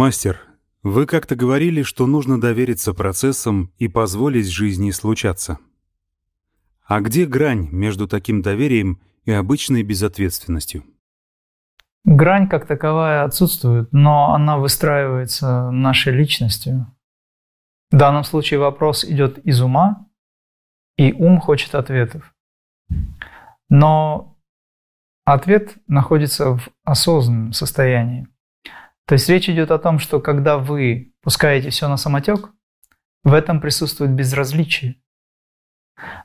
Мастер, вы как-то говорили, что нужно довериться процессам и позволить жизни случаться. А где грань между таким доверием и обычной безответственностью? Грань как таковая отсутствует, но она выстраивается нашей личностью. В данном случае вопрос идет из ума, и ум хочет ответов. Но ответ находится в осознанном состоянии. То есть речь идет о том, что когда вы пускаете все на самотек, в этом присутствует безразличие.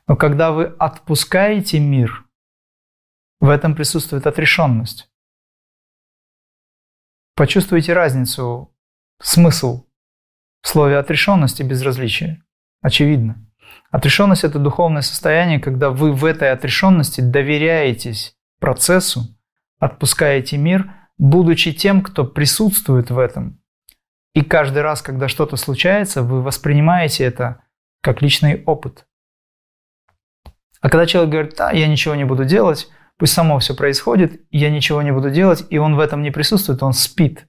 Но когда вы отпускаете мир, в этом присутствует отрешенность. Почувствуйте разницу, смысл в слове отрешенность и безразличие. Очевидно. Отрешенность – это духовное состояние, когда вы в этой отрешенности доверяетесь процессу, отпускаете мир, будучи тем, кто присутствует в этом. И каждый раз, когда что-то случается, вы воспринимаете это как личный опыт. А когда человек говорит, да, я ничего не буду делать, пусть само все происходит, я ничего не буду делать, и он в этом не присутствует, он спит.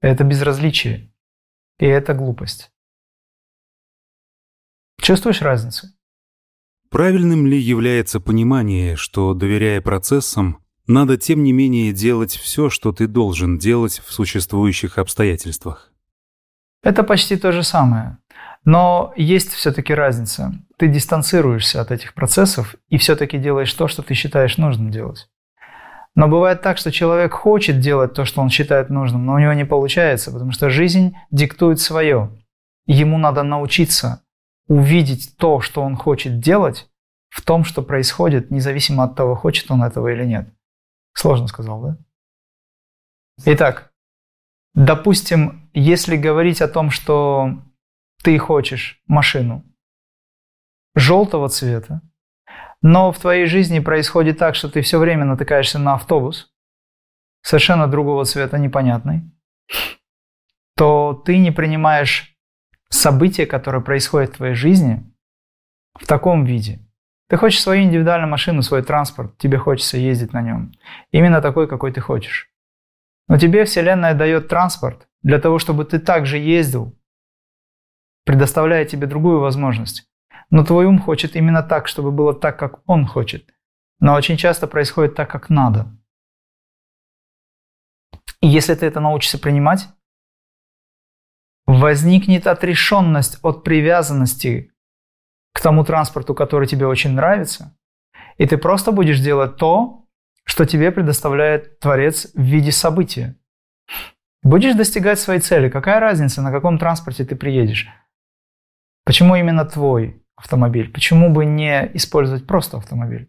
Это безразличие. И это глупость. Чувствуешь разницу? Правильным ли является понимание, что, доверяя процессам, надо тем не менее делать все, что ты должен делать в существующих обстоятельствах? Это почти то же самое. Но есть все-таки разница. Ты дистанцируешься от этих процессов и все-таки делаешь то, что ты считаешь нужным делать. Но бывает так, что человек хочет делать то, что он считает нужным, но у него не получается, потому что жизнь диктует свое. Ему надо научиться увидеть то, что он хочет делать, в том, что происходит, независимо от того, хочет он этого или нет. Сложно сказал, да? Итак, допустим, если говорить о том, что ты хочешь машину желтого цвета, но в твоей жизни происходит так, что ты все время натыкаешься на автобус, совершенно другого цвета, непонятный, то ты не принимаешь события, которые происходят в твоей жизни, в таком виде. Ты хочешь свою индивидуальную машину, свой транспорт, тебе хочется ездить на нем. Именно такой, какой ты хочешь. Но тебе Вселенная дает транспорт для того, чтобы ты также ездил, предоставляя тебе другую возможность. Но твой ум хочет именно так, чтобы было так, как он хочет. Но очень часто происходит так, как надо. И если ты это научишься принимать, возникнет отрешенность от привязанности к тому транспорту, который тебе очень нравится, и ты просто будешь делать то, что тебе предоставляет Творец в виде события. Будешь достигать своей цели. Какая разница, на каком транспорте ты приедешь? Почему именно твой автомобиль? Почему бы не использовать просто автомобиль?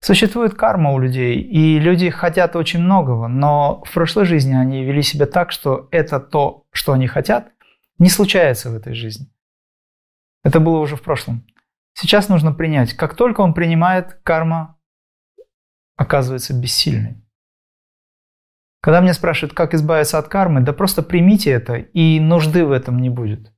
Существует карма у людей, и люди хотят очень многого, но в прошлой жизни они вели себя так, что это то, что они хотят, не случается в этой жизни. Это было уже в прошлом. Сейчас нужно принять. Как только он принимает, карма оказывается бессильной. Когда меня спрашивают, как избавиться от кармы, да просто примите это, и нужды в этом не будет.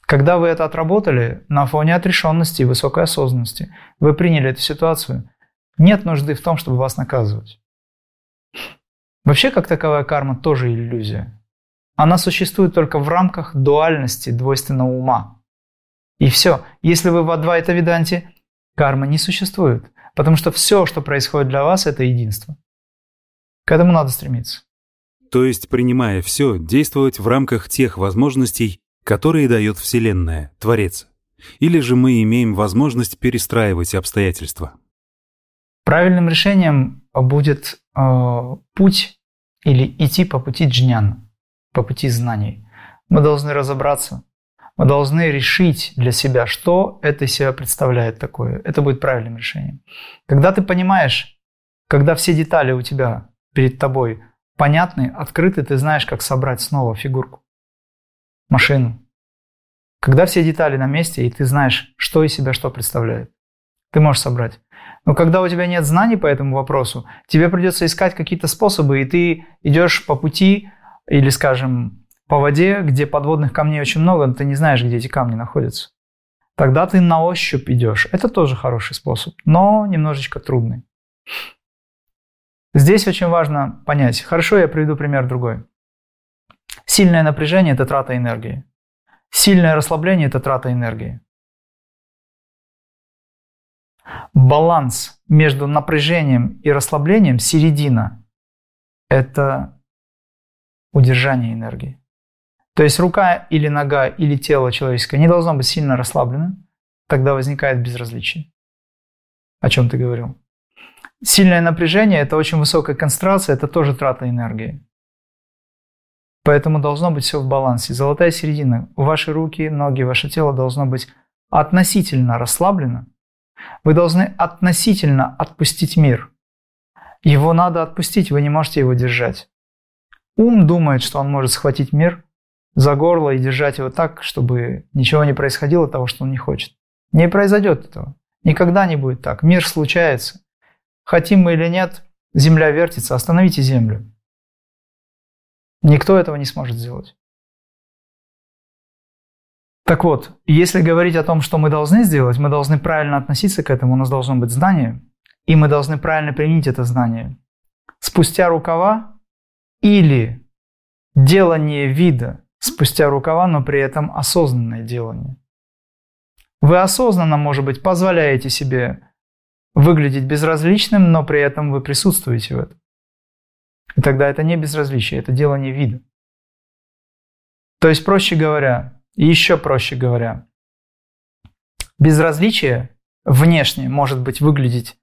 Когда вы это отработали на фоне отрешенности и высокой осознанности, вы приняли эту ситуацию, нет нужды в том, чтобы вас наказывать. Вообще, как таковая карма тоже иллюзия. Она существует только в рамках дуальности двойственного ума. И все. Если вы в Адвайта Веданте, карма не существует. Потому что все, что происходит для вас, это единство. К этому надо стремиться. То есть, принимая все, действовать в рамках тех возможностей, которые дает Вселенная, Творец? Или же мы имеем возможность перестраивать обстоятельства? Правильным решением будет э, путь или идти по пути джнян, по пути знаний. Мы должны разобраться, мы должны решить для себя, что это из себя представляет такое. Это будет правильным решением. Когда ты понимаешь, когда все детали у тебя перед тобой понятны, открыты, ты знаешь, как собрать снова фигурку машину. Когда все детали на месте, и ты знаешь, что из себя что представляет, ты можешь собрать. Но когда у тебя нет знаний по этому вопросу, тебе придется искать какие-то способы, и ты идешь по пути или, скажем, по воде, где подводных камней очень много, но ты не знаешь, где эти камни находятся. Тогда ты на ощупь идешь. Это тоже хороший способ, но немножечко трудный. Здесь очень важно понять. Хорошо, я приведу пример другой. Сильное напряжение – это трата энергии. Сильное расслабление – это трата энергии. Баланс между напряжением и расслаблением, середина – это удержание энергии. То есть рука или нога или тело человеческое не должно быть сильно расслаблено, тогда возникает безразличие. О чем ты говорил? Сильное напряжение – это очень высокая концентрация, это тоже трата энергии. Поэтому должно быть все в балансе. Золотая середина. Ваши руки, ноги, ваше тело должно быть относительно расслаблено. Вы должны относительно отпустить мир. Его надо отпустить, вы не можете его держать. Ум думает, что он может схватить мир за горло и держать его так, чтобы ничего не происходило того, что он не хочет. Не произойдет этого. Никогда не будет так. Мир случается. Хотим мы или нет, Земля вертится, остановите Землю. Никто этого не сможет сделать. Так вот, если говорить о том, что мы должны сделать, мы должны правильно относиться к этому, у нас должно быть знание, и мы должны правильно применить это знание. Спустя рукава или делание вида спустя рукава, но при этом осознанное делание. Вы осознанно, может быть, позволяете себе выглядеть безразличным, но при этом вы присутствуете в этом. И тогда это не безразличие, это делание вида. То есть, проще говоря, и еще проще говоря, безразличие внешне может быть выглядеть,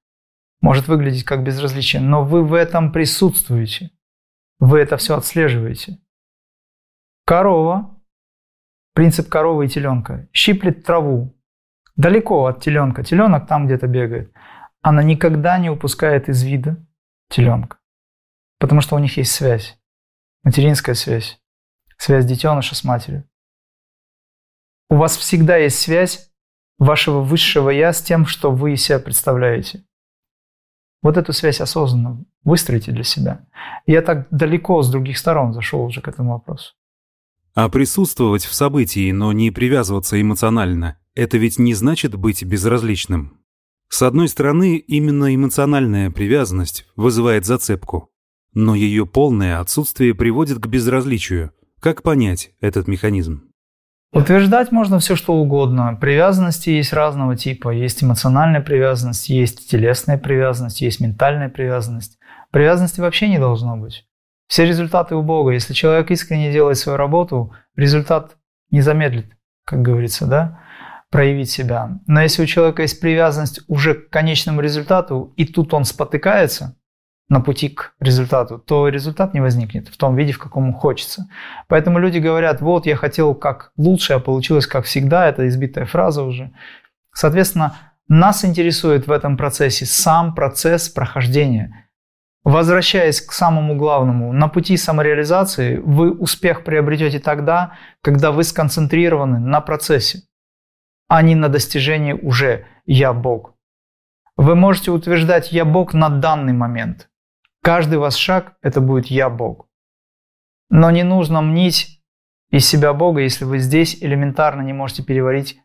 может выглядеть как безразличие, но вы в этом присутствуете. Вы это все отслеживаете. Корова, принцип коровы и теленка, щиплет траву далеко от теленка. Теленок там где-то бегает. Она никогда не упускает из вида теленка. Потому что у них есть связь, материнская связь, связь детеныша с матерью. У вас всегда есть связь вашего высшего «я» с тем, что вы из себя представляете. Вот эту связь осознанно выстроите для себя. Я так далеко с других сторон зашел уже к этому вопросу. А присутствовать в событии, но не привязываться эмоционально, это ведь не значит быть безразличным. С одной стороны, именно эмоциональная привязанность вызывает зацепку. Но ее полное отсутствие приводит к безразличию. Как понять этот механизм? Утверждать можно все, что угодно. Привязанности есть разного типа. Есть эмоциональная привязанность, есть телесная привязанность, есть ментальная привязанность. Привязанности вообще не должно быть. Все результаты у Бога. Если человек искренне делает свою работу, результат не замедлит, как говорится, да, проявить себя. Но если у человека есть привязанность уже к конечному результату, и тут он спотыкается, на пути к результату, то результат не возникнет в том виде, в каком хочется. Поэтому люди говорят, вот я хотел как лучше, а получилось как всегда, это избитая фраза уже. Соответственно, нас интересует в этом процессе сам процесс прохождения. Возвращаясь к самому главному, на пути самореализации вы успех приобретете тогда, когда вы сконцентрированы на процессе, а не на достижении уже «я Бог». Вы можете утверждать «я Бог» на данный момент – Каждый ваш шаг – это будет «я Бог». Но не нужно мнить из себя Бога, если вы здесь элементарно не можете переварить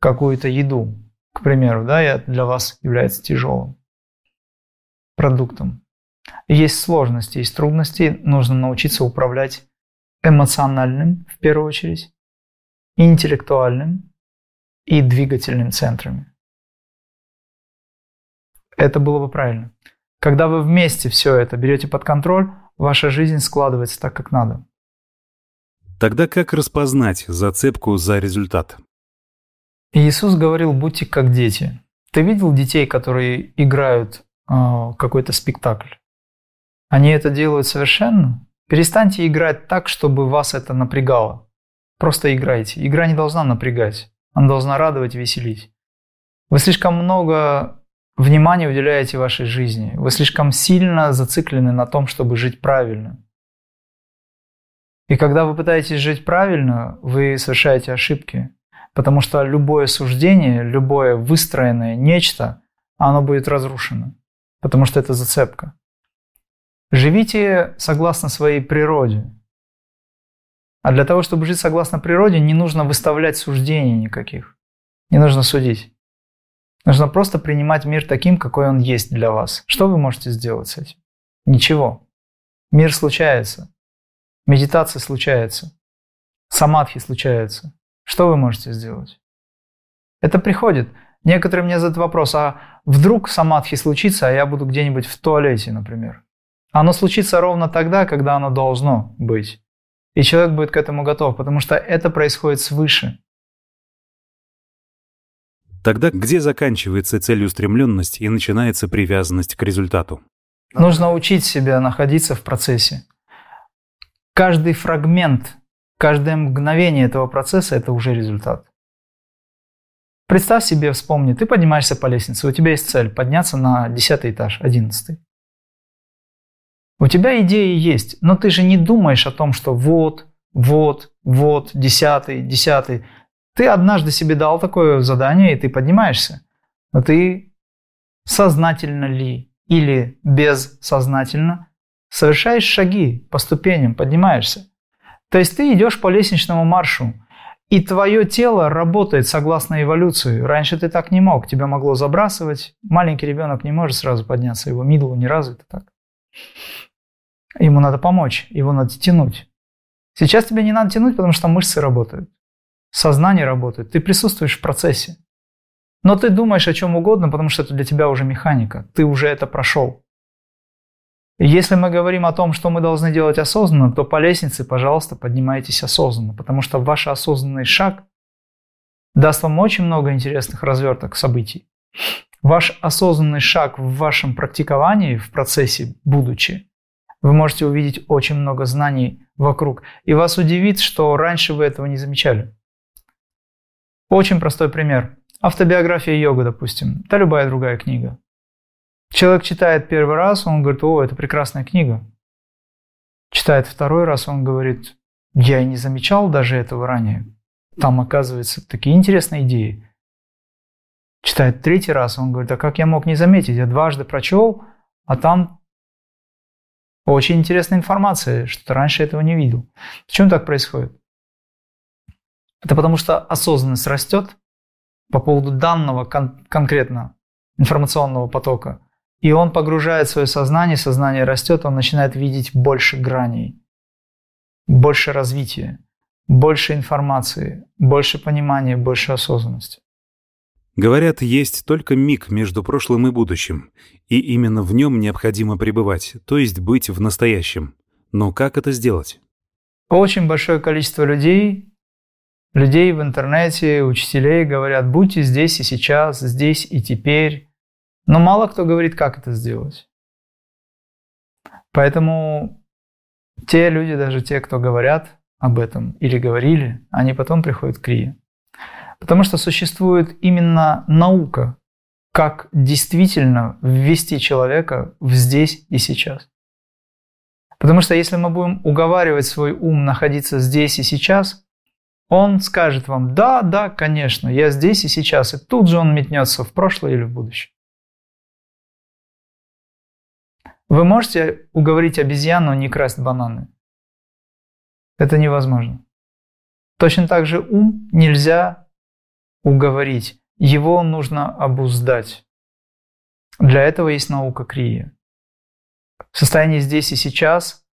какую-то еду. К примеру, да, и для вас является тяжелым продуктом. Есть сложности, есть трудности, нужно научиться управлять эмоциональным, в первую очередь, интеллектуальным и двигательным центрами. Это было бы правильно. Когда вы вместе все это берете под контроль, ваша жизнь складывается так, как надо. Тогда как распознать зацепку за результат? Иисус говорил, будьте как дети. Ты видел детей, которые играют э, какой-то спектакль? Они это делают совершенно? Перестаньте играть так, чтобы вас это напрягало. Просто играйте. Игра не должна напрягать. Она должна радовать и веселить. Вы слишком много внимание уделяете вашей жизни. Вы слишком сильно зациклены на том, чтобы жить правильно. И когда вы пытаетесь жить правильно, вы совершаете ошибки. Потому что любое суждение, любое выстроенное нечто, оно будет разрушено. Потому что это зацепка. Живите согласно своей природе. А для того, чтобы жить согласно природе, не нужно выставлять суждений никаких. Не нужно судить. Нужно просто принимать мир таким, какой он есть для вас. Что вы можете сделать с этим? Ничего. Мир случается. медитация случается, самадхи случается, что вы можете сделать? Это приходит. Некоторые мне задают вопрос, а вдруг самадхи случится, а я буду где-нибудь в туалете, например. Оно случится ровно тогда, когда оно должно быть. И человек будет к этому готов, потому что это происходит свыше. Тогда где заканчивается целеустремленность и начинается привязанность к результату? Нужно учить себя находиться в процессе. Каждый фрагмент, каждое мгновение этого процесса – это уже результат. Представь себе, вспомни, ты поднимаешься по лестнице, у тебя есть цель – подняться на 10 этаж, 11. У тебя идеи есть, но ты же не думаешь о том, что вот, вот, вот, десятый, десятый. Ты однажды себе дал такое задание, и ты поднимаешься. Но ты сознательно ли или бессознательно совершаешь шаги по ступеням, поднимаешься. То есть ты идешь по лестничному маршу, и твое тело работает согласно эволюции. Раньше ты так не мог, тебя могло забрасывать. Маленький ребенок не может сразу подняться, его мидлу не развито так. Ему надо помочь, его надо тянуть. Сейчас тебе не надо тянуть, потому что мышцы работают сознание работает, ты присутствуешь в процессе. Но ты думаешь о чем угодно, потому что это для тебя уже механика, ты уже это прошел. Если мы говорим о том, что мы должны делать осознанно, то по лестнице, пожалуйста, поднимайтесь осознанно, потому что ваш осознанный шаг даст вам очень много интересных разверток событий. Ваш осознанный шаг в вашем практиковании, в процессе будучи, вы можете увидеть очень много знаний вокруг. И вас удивит, что раньше вы этого не замечали. Очень простой пример. Автобиография йога, допустим. Да любая другая книга. Человек читает первый раз, он говорит, о, это прекрасная книга. Читает второй раз, он говорит, я и не замечал даже этого ранее. Там, оказывается, такие интересные идеи. Читает третий раз, он говорит, а как я мог не заметить? Я дважды прочел, а там очень интересная информация, что раньше этого не видел. Почему так происходит? Это потому что осознанность растет по поводу данного кон- конкретно информационного потока. И он погружает свое сознание, сознание растет, он начинает видеть больше граней, больше развития, больше информации, больше понимания, больше осознанности. Говорят, есть только миг между прошлым и будущим, и именно в нем необходимо пребывать, то есть быть в настоящем. Но как это сделать? Очень большое количество людей людей в интернете, учителей говорят, будьте здесь и сейчас, здесь и теперь. Но мало кто говорит, как это сделать. Поэтому те люди, даже те, кто говорят об этом или говорили, они потом приходят к Крие. Потому что существует именно наука, как действительно ввести человека в здесь и сейчас. Потому что если мы будем уговаривать свой ум находиться здесь и сейчас, он скажет вам, да, да, конечно, я здесь и сейчас, и тут же он метнется в прошлое или в будущее. Вы можете уговорить обезьяну не красть бананы? Это невозможно. Точно так же ум нельзя уговорить, его нужно обуздать. Для этого есть наука Крия. В состоянии здесь и сейчас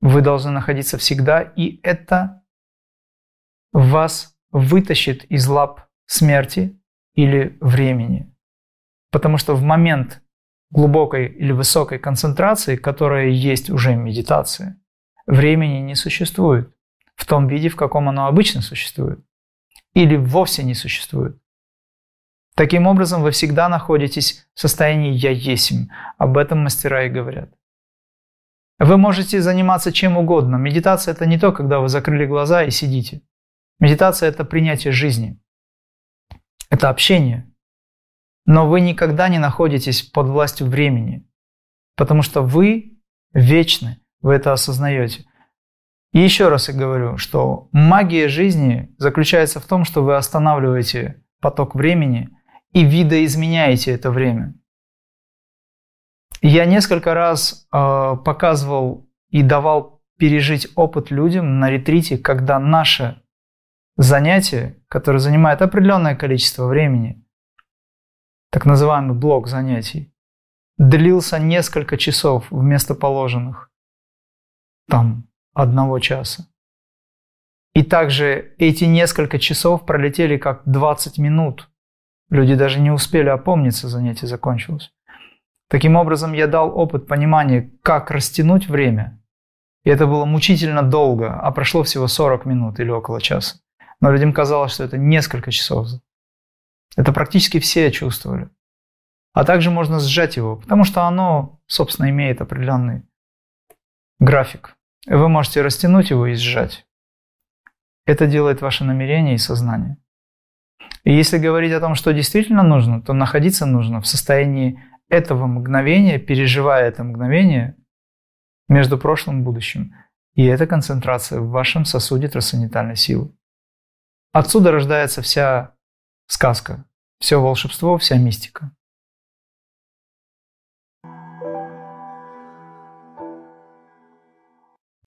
вы должны находиться всегда, и это вас вытащит из лап смерти или времени. Потому что в момент глубокой или высокой концентрации, которая есть уже медитация, времени не существует в том виде, в каком оно обычно существует. Или вовсе не существует. Таким образом, вы всегда находитесь в состоянии «я есмь». Об этом мастера и говорят. Вы можете заниматься чем угодно. Медитация – это не то, когда вы закрыли глаза и сидите. Медитация – это принятие жизни. Это общение. Но вы никогда не находитесь под властью времени, потому что вы вечны, вы это осознаете. И еще раз я говорю, что магия жизни заключается в том, что вы останавливаете поток времени и видоизменяете это время. Я несколько раз э, показывал и давал пережить опыт людям на ретрите, когда наше занятие, которое занимает определенное количество времени, так называемый блок занятий, длился несколько часов вместо положенных. Там одного часа. И также эти несколько часов пролетели как 20 минут. Люди даже не успели опомниться, занятие закончилось. Таким образом, я дал опыт понимания, как растянуть время. И это было мучительно долго, а прошло всего 40 минут или около часа. Но людям казалось, что это несколько часов. Это практически все чувствовали. А также можно сжать его, потому что оно, собственно, имеет определенный график. Вы можете растянуть его и сжать. Это делает ваше намерение и сознание. И если говорить о том, что действительно нужно, то находиться нужно в состоянии этого мгновения, переживая это мгновение между прошлым и будущим. И это концентрация в вашем сосуде трансцендентальной силы. Отсюда рождается вся сказка, все волшебство, вся мистика.